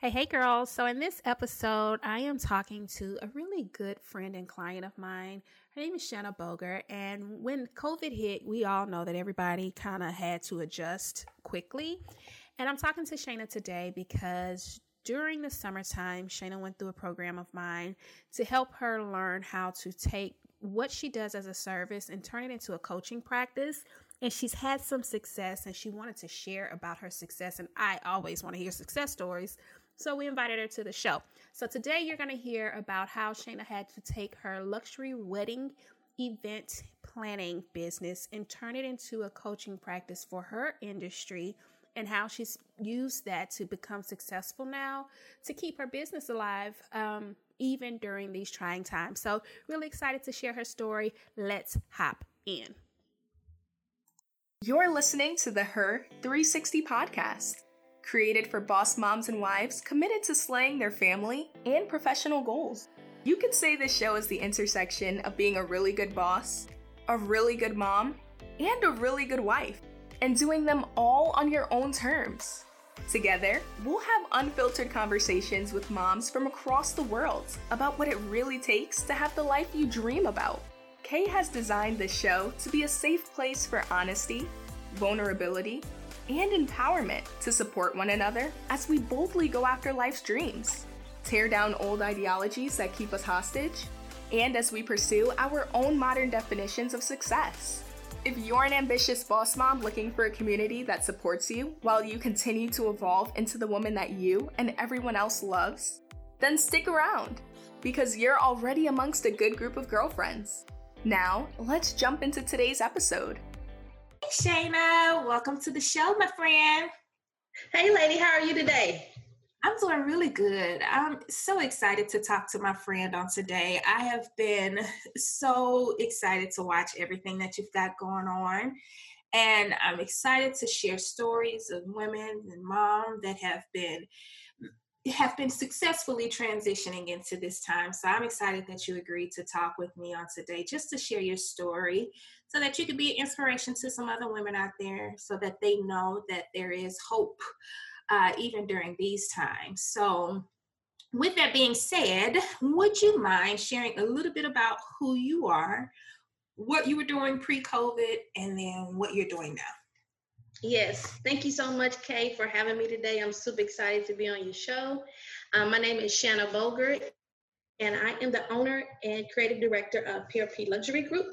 Hey, hey, girls. So, in this episode, I am talking to a really good friend and client of mine. Her name is Shanna Boger. And when COVID hit, we all know that everybody kind of had to adjust quickly. And I'm talking to Shanna today because during the summertime, Shanna went through a program of mine to help her learn how to take what she does as a service and turn it into a coaching practice and she's had some success and she wanted to share about her success and i always want to hear success stories so we invited her to the show. So today you're going to hear about how Shanna had to take her luxury wedding event planning business and turn it into a coaching practice for her industry and how she's used that to become successful now to keep her business alive um, even during these trying times. So, really excited to share her story. Let's hop in. You're listening to the Her 360 podcast created for boss moms and wives committed to slaying their family and professional goals. You could say this show is the intersection of being a really good boss, a really good mom, and a really good wife, and doing them all on your own terms. Together, we'll have unfiltered conversations with moms from across the world about what it really takes to have the life you dream about. Kay has designed this show to be a safe place for honesty, vulnerability, and empowerment to support one another as we boldly go after life's dreams, tear down old ideologies that keep us hostage, and as we pursue our own modern definitions of success. If you're an ambitious boss mom looking for a community that supports you while you continue to evolve into the woman that you and everyone else loves, then stick around because you're already amongst a good group of girlfriends. Now, let's jump into today's episode. Hey, Shanna. Welcome to the show, my friend. Hey, lady. How are you today? I'm doing really good. I'm so excited to talk to my friend on today. I have been so excited to watch everything that you've got going on. And I'm excited to share stories of women and mom that have been have been successfully transitioning into this time. So I'm excited that you agreed to talk with me on today just to share your story so that you could be an inspiration to some other women out there so that they know that there is hope uh, even during these times. So, with that being said, would you mind sharing a little bit about who you are, what you were doing pre COVID, and then what you're doing now? Yes, thank you so much, Kay, for having me today. I'm super excited to be on your show. Um, my name is Shanna Boger, and I am the owner and creative director of PRP Luxury Group.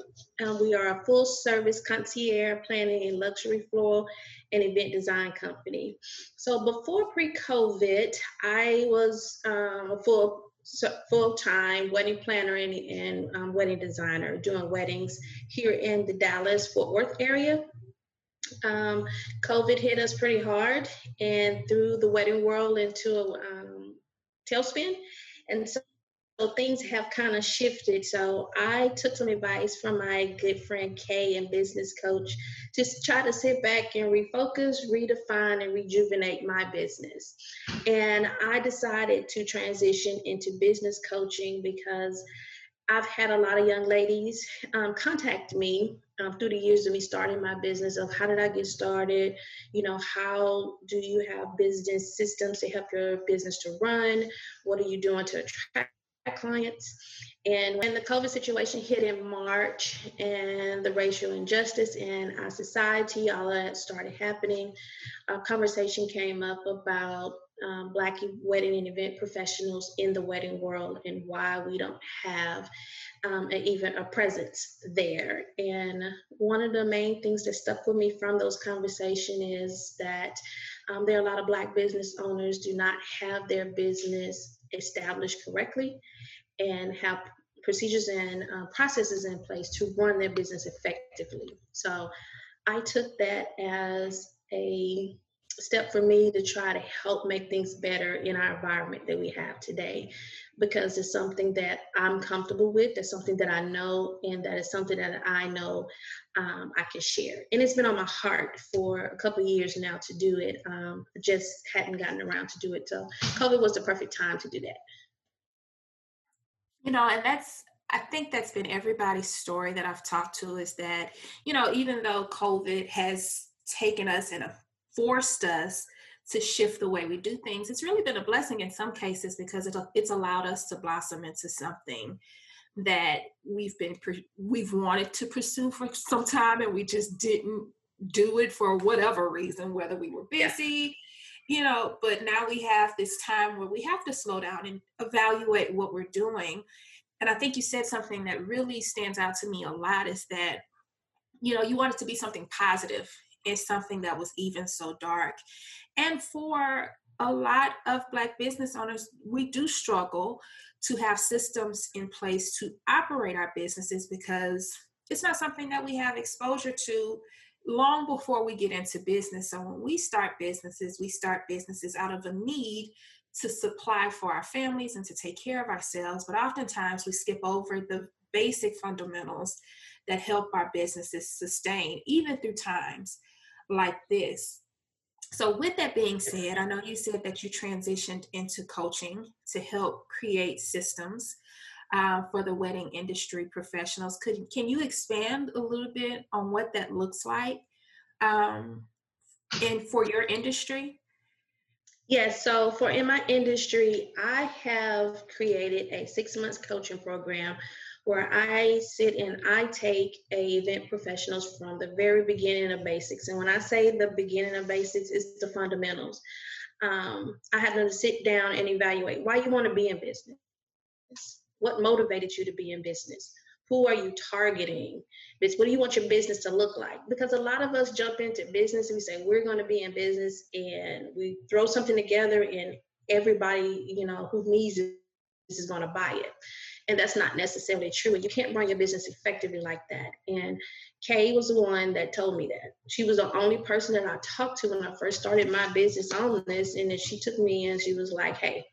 Um, we are a full service concierge planning and luxury floral and event design company. So before pre COVID, I was um, a full full time wedding planner and, and um, wedding designer doing weddings here in the Dallas Fort Worth area. Um, COVID hit us pretty hard and threw the wedding world into a um, tailspin. And so so things have kind of shifted. So I took some advice from my good friend Kay and business coach to try to sit back and refocus, redefine, and rejuvenate my business. And I decided to transition into business coaching because I've had a lot of young ladies um, contact me um, through the years of me starting my business of how did I get started? You know, how do you have business systems to help your business to run? What are you doing to attract clients. And when the COVID situation hit in March and the racial injustice in our society, all that started happening, a conversation came up about um, Black wedding and event professionals in the wedding world and why we don't have um, a, even a presence there. And one of the main things that stuck with me from those conversations is that um, there are a lot of Black business owners do not have their business established correctly and have procedures and uh, processes in place to run their business effectively. So I took that as a step for me to try to help make things better in our environment that we have today because it's something that I'm comfortable with, that's something that I know, and that is something that I know um, I can share. And it's been on my heart for a couple years now to do it. Um, just hadn't gotten around to do it. So COVID was the perfect time to do that. You know, and that's I think that's been everybody's story that I've talked to is that, you know, even though COVID has taken us and forced us to shift the way we do things. It's really been a blessing in some cases because it, it's allowed us to blossom into something that we've been we've wanted to pursue for some time and we just didn't do it for whatever reason whether we were busy you know but now we have this time where we have to slow down and evaluate what we're doing. And i think you said something that really stands out to me a lot is that you know you want it to be something positive in something that was even so dark and for a lot of black business owners we do struggle to have systems in place to operate our businesses because it's not something that we have exposure to long before we get into business. So when we start businesses, we start businesses out of a need to supply for our families and to take care of ourselves. But oftentimes we skip over the basic fundamentals that help our businesses sustain, even through times like this. So, with that being said, I know you said that you transitioned into coaching to help create systems uh, for the wedding industry professionals. Could can you expand a little bit on what that looks like, um, and for your industry? Yes, so for in my industry, I have created a six months coaching program where I sit and I take a event professionals from the very beginning of basics. And when I say the beginning of basics, it's the fundamentals. Um, I have them sit down and evaluate why you want to be in business. What motivated you to be in business? Who are you targeting? What do you want your business to look like? Because a lot of us jump into business and we say we're going to be in business, and we throw something together, and everybody you know who needs it is going to buy it and that's not necessarily true. You can't run your business effectively like that. And Kay was the one that told me that. She was the only person that I talked to when I first started my business on this. And then she took me in, she was like, hey,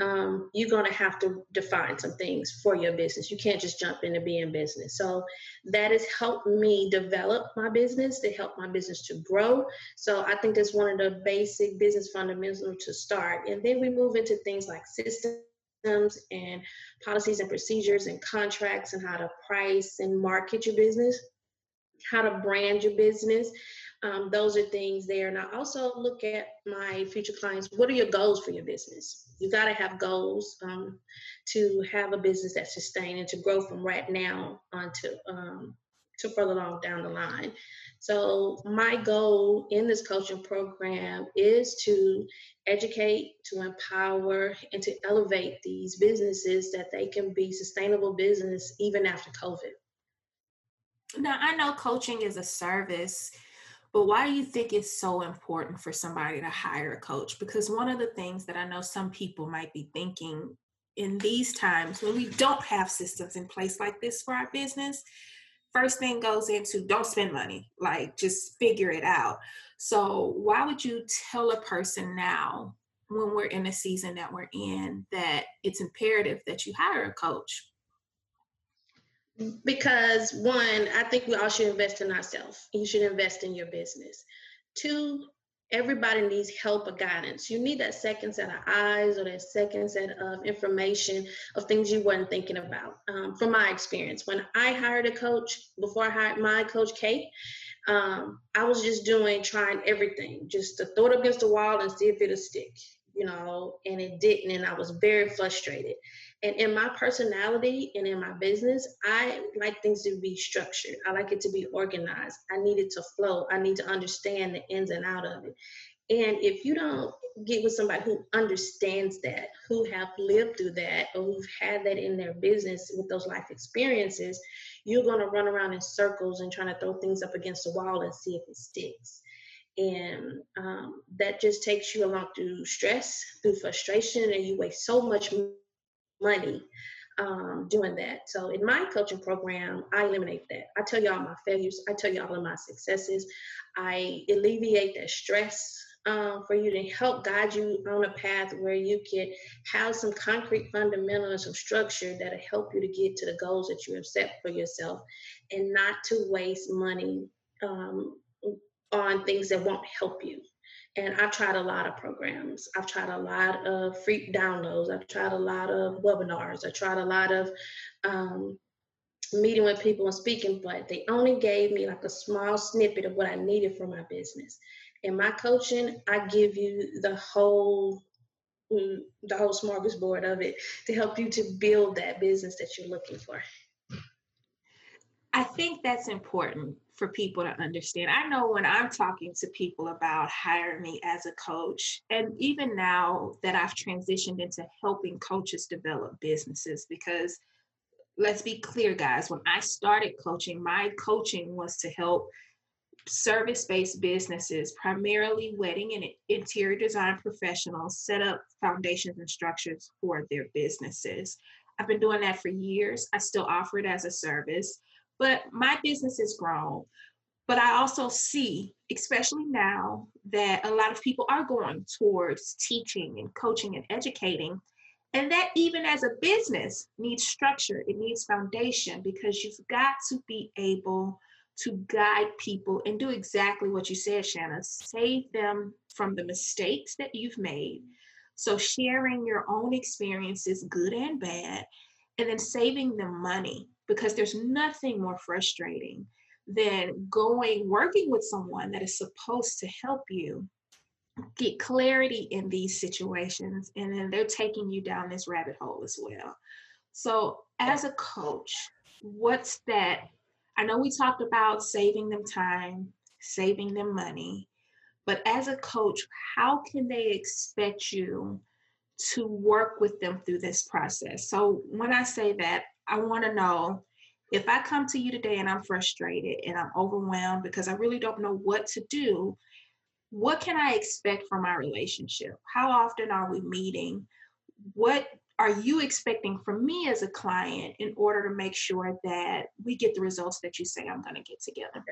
um, you're going to have to define some things for your business. You can't just jump into being business. So that has helped me develop my business, to help my business to grow. So I think that's one of the basic business fundamentals to start. And then we move into things like systems and policies and procedures and contracts and how to price and market your business, how to brand your business. Um, those are things there. And I also look at my future clients. What are your goals for your business? You got to have goals um, to have a business that's sustained and to grow from right now onto um, to further along down the line. So my goal in this coaching program is to educate, to empower, and to elevate these businesses that they can be sustainable business even after COVID. Now I know coaching is a service, but why do you think it's so important for somebody to hire a coach? Because one of the things that I know some people might be thinking in these times when we don't have systems in place like this for our business, first thing goes into don't spend money, like just figure it out. So, why would you tell a person now when we're in a season that we're in that it's imperative that you hire a coach? Because one, I think we all should invest in ourselves. You should invest in your business. Two, everybody needs help or guidance. You need that second set of eyes or that second set of information of things you weren't thinking about. Um, from my experience, when I hired a coach, before I hired my coach, Kate, um, I was just doing, trying everything, just to throw it against the wall and see if it'll stick, you know, and it didn't. And I was very frustrated. And in my personality and in my business, I like things to be structured. I like it to be organized. I need it to flow. I need to understand the ins and out of it. And if you don't get with somebody who understands that, who have lived through that, or who've had that in their business with those life experiences, you're going to run around in circles and trying to throw things up against the wall and see if it sticks. And um, that just takes you along through stress, through frustration, and you waste so much money um, doing that. So in my coaching program, I eliminate that. I tell you all my failures. I tell you all of my successes. I alleviate that stress um, for you to help guide you on a path where you can have some concrete fundamentals, some structure that'll help you to get to the goals that you have set for yourself and not to waste money um, on things that won't help you. And I've tried a lot of programs. I've tried a lot of free downloads. I've tried a lot of webinars. I tried a lot of um, meeting with people and speaking, but they only gave me like a small snippet of what I needed for my business. In my coaching, I give you the whole mm, the whole smorgasbord of it to help you to build that business that you're looking for. I think that's important for people to understand. I know when I'm talking to people about hiring me as a coach, and even now that I've transitioned into helping coaches develop businesses, because let's be clear, guys, when I started coaching, my coaching was to help service based businesses, primarily wedding and interior design professionals, set up foundations and structures for their businesses. I've been doing that for years. I still offer it as a service. But my business has grown. But I also see, especially now, that a lot of people are going towards teaching and coaching and educating. And that even as a business needs structure, it needs foundation because you've got to be able to guide people and do exactly what you said, Shanna. Save them from the mistakes that you've made. So, sharing your own experiences, good and bad, and then saving them money because there's nothing more frustrating than going working with someone that is supposed to help you get clarity in these situations and then they're taking you down this rabbit hole as well. So as a coach what's that? I know we talked about saving them time saving them money but as a coach how can they expect you to work with them through this process? So when i say that I want to know if I come to you today and I'm frustrated and I'm overwhelmed because I really don't know what to do, what can I expect from our relationship? How often are we meeting? What are you expecting from me as a client in order to make sure that we get the results that you say I'm going to get together?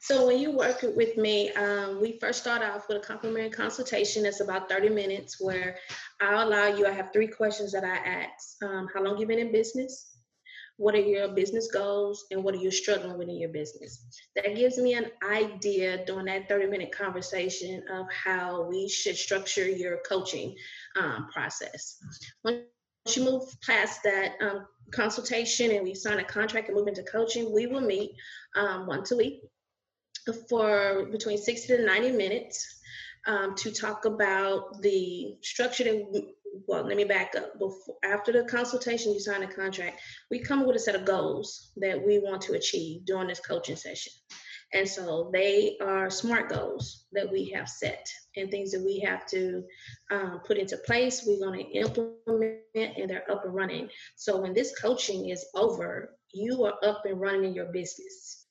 So when you work with me, um, we first start off with a complimentary consultation. It's about 30 minutes where i allow you, I have three questions that I ask. Um, how long you been in business? What are your business goals and what are you struggling with in your business? That gives me an idea during that 30 minute conversation of how we should structure your coaching um, process. Once you move past that um, consultation and we sign a contract and move into coaching, we will meet um, once a week for between 60 to 90 minutes um, to talk about the structure that well let me back up. Before after the consultation you sign a contract we come up with a set of goals that we want to achieve during this coaching session. And so they are smart goals that we have set and things that we have to um, put into place we're going to implement and they're up and running. So when this coaching is over you are up and running in your business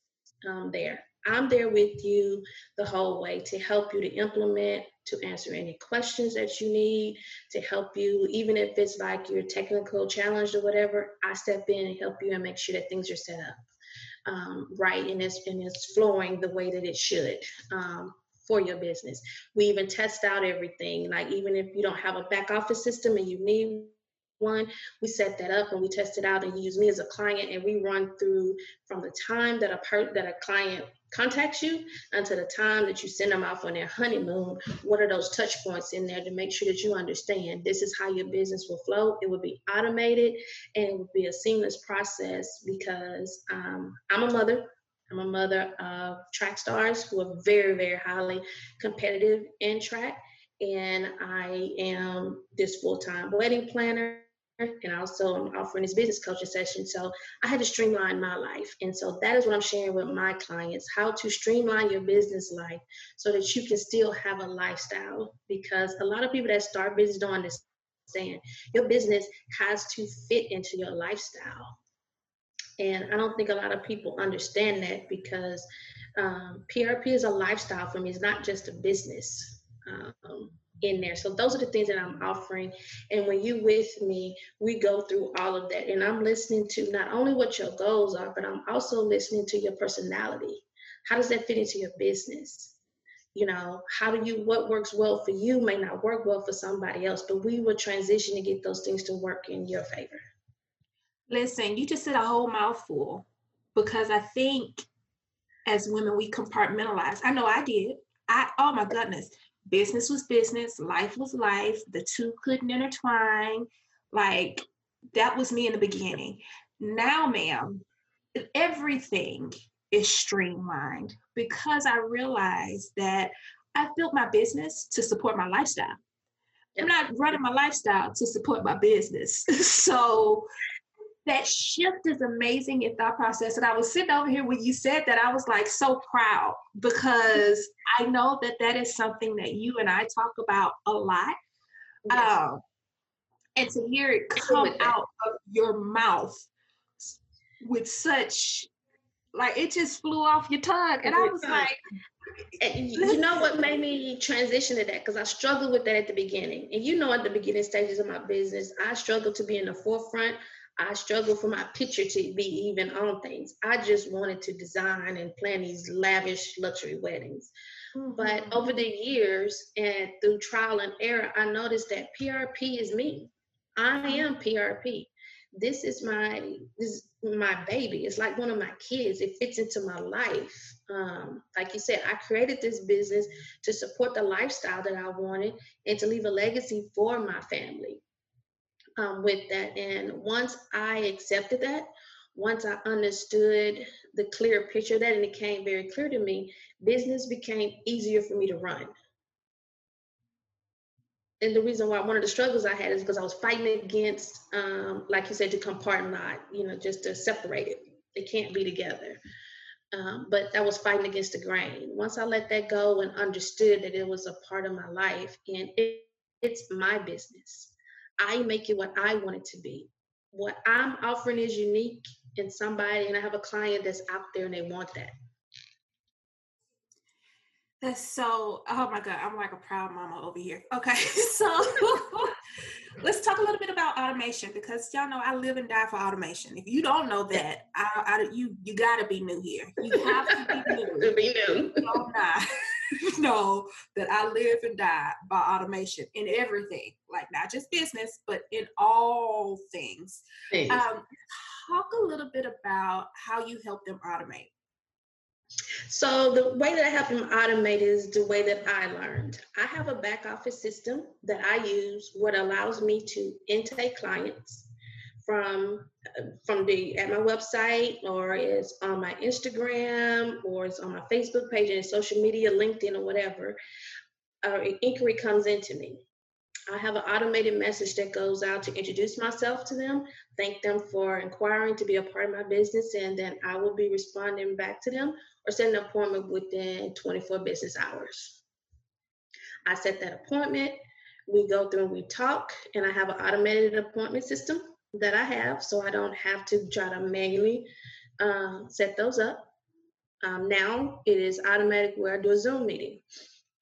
um, there I'm there with you the whole way to help you to implement, to answer any questions that you need, to help you, even if it's like you're technical challenged or whatever, I step in and help you and make sure that things are set up um, right and it's, and it's flowing the way that it should. Um, for your business. We even test out everything. Like even if you don't have a back office system and you need one, we set that up and we test it out and use me as a client and we run through from the time that a per that a client contacts you until the time that you send them off on their honeymoon what are those touch points in there to make sure that you understand this is how your business will flow. It will be automated and it will be a seamless process because um, i'm a mother. I'm a mother of track stars who are very very highly competitive in track and i am this full-time wedding planner and also I'm offering this business coaching session. So I had to streamline my life. And so that is what I'm sharing with my clients, how to streamline your business life so that you can still have a lifestyle. Because a lot of people that start business don't understand your business has to fit into your lifestyle. And I don't think a lot of people understand that because um, PRP is a lifestyle for me. It's not just a business. Um, in there. So those are the things that I'm offering. And when you with me, we go through all of that. And I'm listening to not only what your goals are, but I'm also listening to your personality. How does that fit into your business? You know, how do you what works well for you may not work well for somebody else, but we will transition to get those things to work in your favor. Listen, you just said a whole mouthful because I think as women we compartmentalize. I know I did. I oh my goodness business was business, life was life. The two couldn't intertwine. Like that was me in the beginning. Now, ma'am, everything is streamlined because I realized that I built my business to support my lifestyle. I'm not running my lifestyle to support my business. so that shift is amazing in thought process. And I was sitting over here when you said that, I was like so proud because I know that that is something that you and I talk about a lot. Yes. Um, and to hear it come out of your mouth with such like it just flew off your tongue and i was like and you know what made me transition to that because i struggled with that at the beginning and you know at the beginning stages of my business i struggled to be in the forefront i struggled for my picture to be even on things i just wanted to design and plan these lavish luxury weddings mm-hmm. but over the years and through trial and error i noticed that prp is me i am prp this is my this is my baby. It's like one of my kids. It fits into my life. Um, like you said, I created this business to support the lifestyle that I wanted and to leave a legacy for my family um, with that. And once I accepted that, once I understood the clear picture of that, and it came very clear to me, business became easier for me to run and the reason why one of the struggles I had is because I was fighting against, um, like you said, to compartment, you know, just to separate it. They can't be together. Um, but I was fighting against the grain. Once I let that go and understood that it was a part of my life and it, it's my business, I make it what I want it to be. What I'm offering is unique in somebody, and I have a client that's out there and they want that. That's so, oh my God, I'm like a proud mama over here. Okay, so let's talk a little bit about automation because y'all know I live and die for automation. If you don't know that, I, I you you got to be new here. You have to be new. to be new. die. know that I live and die by automation in everything, like not just business, but in all things. Um, talk a little bit about how you help them automate. So the way that I help them automate is the way that I learned. I have a back office system that I use, what allows me to intake clients from from the at my website or it's on my Instagram or it's on my Facebook page and social media, LinkedIn or whatever. Uh, inquiry comes into me. I have an automated message that goes out to introduce myself to them, thank them for inquiring to be a part of my business, and then I will be responding back to them or set an appointment within 24 business hours. I set that appointment, we go through and we talk, and I have an automated appointment system that I have so I don't have to try to manually um, set those up. Um, now it is automatic where I do a Zoom meeting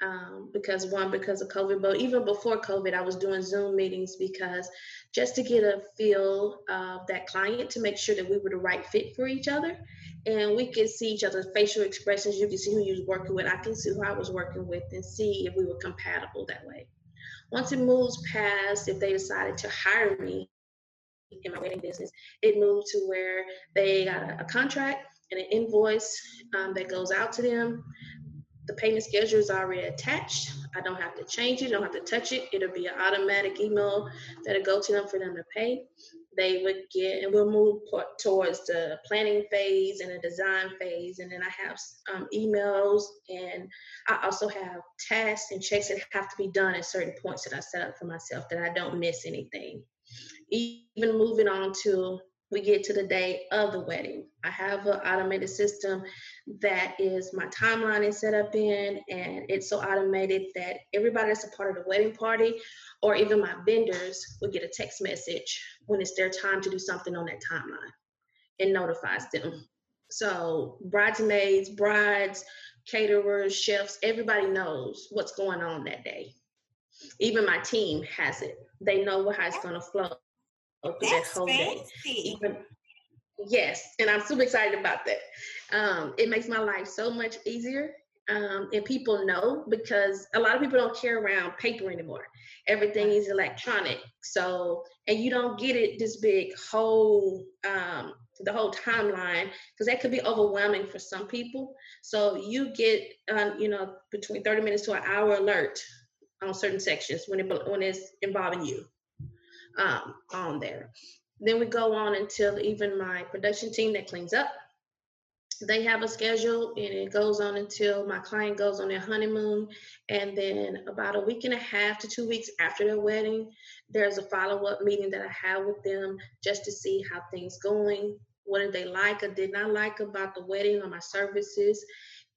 um, because one because of covid but even before covid i was doing zoom meetings because just to get a feel of that client to make sure that we were the right fit for each other and we could see each other's facial expressions you can see who you was working with i can see who i was working with and see if we were compatible that way once it moves past if they decided to hire me in my wedding business it moved to where they got a, a contract and an invoice um, that goes out to them the payment schedule is already attached. I don't have to change it, I don't have to touch it. It'll be an automatic email that'll go to them for them to pay. They would get, and we'll move towards the planning phase and the design phase. And then I have um, emails, and I also have tasks and checks that have to be done at certain points that I set up for myself that I don't miss anything. Even moving on to we get to the day of the wedding. I have an automated system that is my timeline is set up in, and it's so automated that everybody that's a part of the wedding party or even my vendors will get a text message when it's their time to do something on that timeline and notifies them. So, bridesmaids, brides, caterers, chefs, everybody knows what's going on that day. Even my team has it. They know how it's going to flow That's whole fancy. day. Yes, and I'm super excited about that. Um, it makes my life so much easier. Um, and people know because a lot of people don't carry around paper anymore. Everything is electronic. So, and you don't get it this big whole, um, the whole timeline because that could be overwhelming for some people. So you get, um, you know, between 30 minutes to an hour alert on certain sections when it when it's involving you um, on there. Then we go on until even my production team that cleans up. They have a schedule and it goes on until my client goes on their honeymoon. And then about a week and a half to two weeks after their wedding there's a follow-up meeting that i have with them just to see how things going what did they like or did not like about the wedding or my services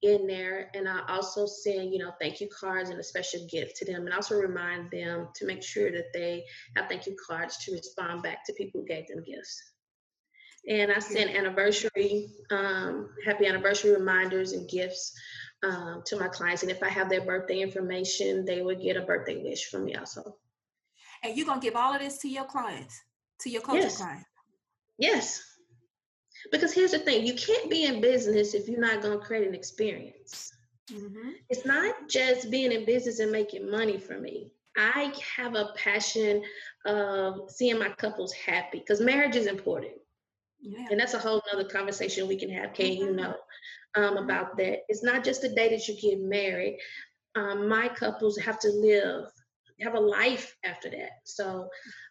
in there and i also send you know thank you cards and a special gift to them and also remind them to make sure that they have thank you cards to respond back to people who gave them gifts and I send anniversary, um, happy anniversary reminders and gifts um, to my clients. And if I have their birthday information, they would get a birthday wish from me also. And you're gonna give all of this to your clients, to your coaching yes. clients. Yes. Because here's the thing, you can't be in business if you're not gonna create an experience. Mm-hmm. It's not just being in business and making money for me. I have a passion of seeing my couples happy because marriage is important. Yeah. And that's a whole nother conversation we can have, Can you mm-hmm. know, um, about that. It's not just the day that you get married. Um, my couples have to live, have a life after that. So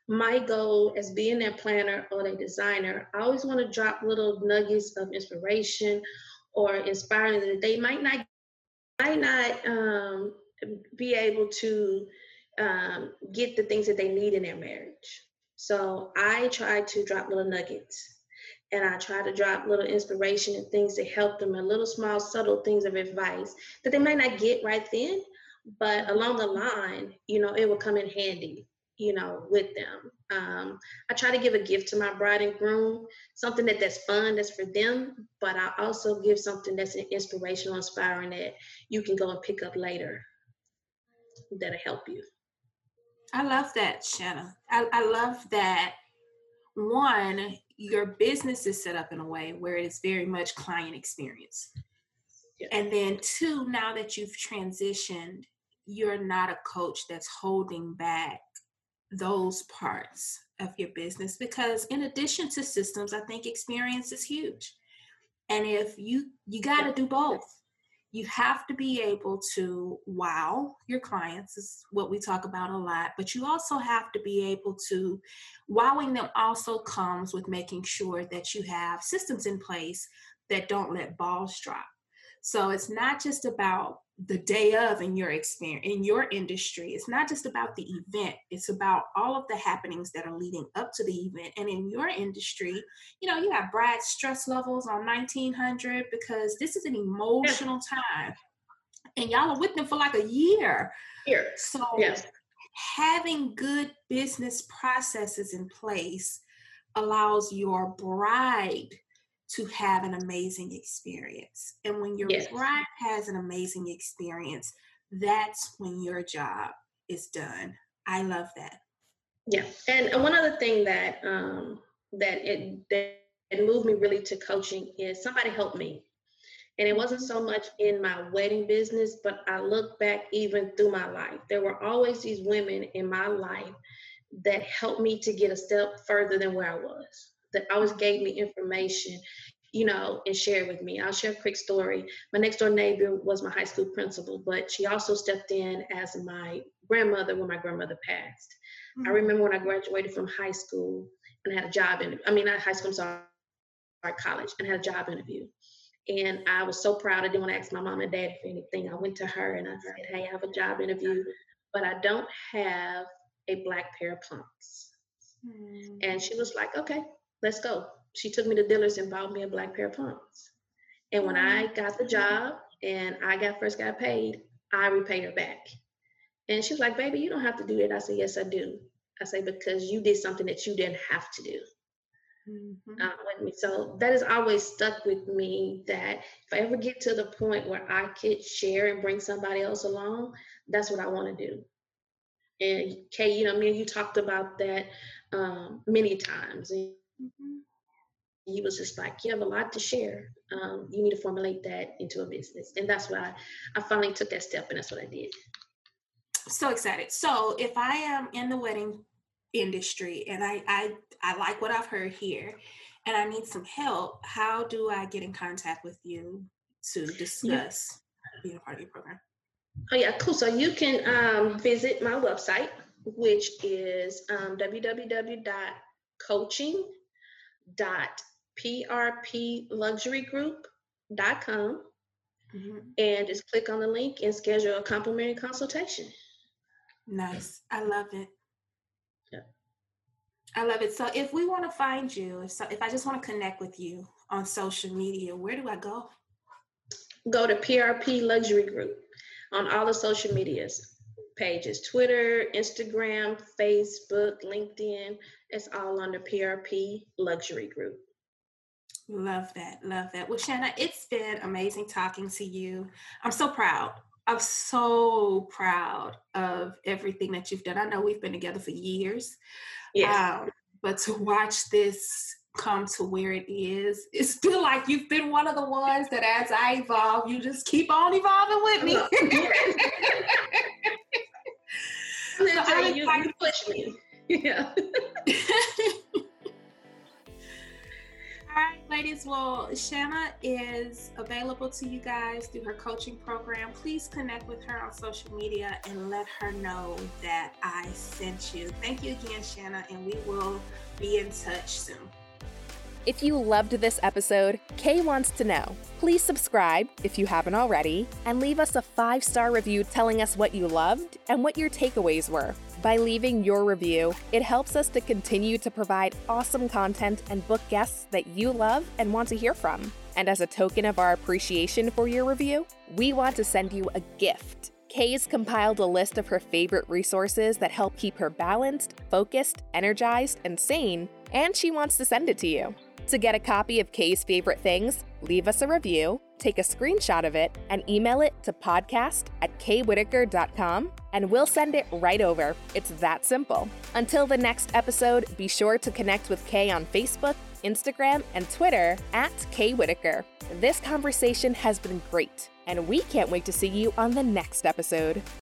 my goal as being their planner or their designer, I always want to drop little nuggets of inspiration or inspiring that they might not might not um, be able to um, get the things that they need in their marriage. So I try to drop little nuggets and I try to drop little inspiration and things to help them and little small subtle things of advice that they might not get right then, but along the line, you know, it will come in handy, you know, with them. Um, I try to give a gift to my bride and groom, something that that's fun, that's for them, but I also give something that's an inspirational, inspiring that you can go and pick up later that'll help you. I love that, Shanna. I, I love that one, your business is set up in a way where it's very much client experience. Yeah. And then two, now that you've transitioned, you're not a coach that's holding back those parts of your business because in addition to systems, I think experience is huge. And if you you got to do both. You have to be able to wow your clients is what we talk about a lot but you also have to be able to wowing them also comes with making sure that you have systems in place that don't let balls drop. So it's not just about the day of in your experience in your industry. It's not just about the event. It's about all of the happenings that are leading up to the event. And in your industry you know you have brad stress levels on 1900 because this is an emotional time. And y'all are with them for like a year. Here so yes. having good business processes in place allows your bride to have an amazing experience. And when your yes. bride has an amazing experience, that's when your job is done. I love that. Yeah, and one other thing that um, that it that it moved me really to coaching is somebody helped me, and it wasn't so much in my wedding business, but I look back even through my life. There were always these women in my life that helped me to get a step further than where I was that always gave me information, you know, and shared with me. I'll share a quick story. My next door neighbor was my high school principal, but she also stepped in as my grandmother when my grandmother passed. Mm-hmm. I remember when I graduated from high school and I had a job in, I mean, not high school, I'm sorry, college, and had a job interview. And I was so proud. I didn't want to ask my mom and dad for anything. I went to her and I said, Hey, I have a job interview, but I don't have a black pair of pumps. Mm-hmm. And she was like, Okay, let's go. She took me to Dillard's and bought me a black pair of pumps. And when I got the job and I got first got paid, I repaid her back. And she was like, baby, you don't have to do that. I said, yes, I do. I say, because you did something that you didn't have to do. Mm-hmm. Uh, with me. So that has always stuck with me that if I ever get to the point where I could share and bring somebody else along, that's what I want to do. And Kay, you know, me and you talked about that um, many times. And Mm-hmm. He was just like, you have a lot to share. Um, you need to formulate that into a business. And that's why I finally took that step and that's what I did. So excited. So if I am in the wedding industry and I, I, I like what I've heard here and I need some help, how do I get in contact with you to discuss yeah. being a part of your program? Oh yeah, cool. So you can um, visit my website, which is um, www.coaching dot prp luxury group mm-hmm. and just click on the link and schedule a complimentary consultation. Nice. I love it. Yeah. I love it. So if we want to find you, if so, if I just want to connect with you on social media, where do I go? Go to PRP Luxury Group on all the social medias pages Twitter, Instagram, Facebook, LinkedIn. It's all under PRP Luxury Group. Love that. Love that. Well, Shanna, it's been amazing talking to you. I'm so proud. I'm so proud of everything that you've done. I know we've been together for years. Yes. Um, but to watch this come to where it is, it's feel like you've been one of the ones that as I evolve, you just keep on evolving with me. so you, you push me. Yeah. All right, ladies. Well, Shanna is available to you guys through her coaching program. Please connect with her on social media and let her know that I sent you. Thank you again, Shanna, and we will be in touch soon. If you loved this episode, Kay wants to know. Please subscribe if you haven't already, and leave us a five star review telling us what you loved and what your takeaways were. By leaving your review, it helps us to continue to provide awesome content and book guests that you love and want to hear from. And as a token of our appreciation for your review, we want to send you a gift. Kay's compiled a list of her favorite resources that help keep her balanced, focused, energized, and sane, and she wants to send it to you. To get a copy of Kay's favorite things, leave us a review, take a screenshot of it, and email it to podcast at kaywhitaker.com, and we'll send it right over. It's that simple. Until the next episode, be sure to connect with Kay on Facebook, Instagram, and Twitter at Kay Whitaker. This conversation has been great, and we can't wait to see you on the next episode.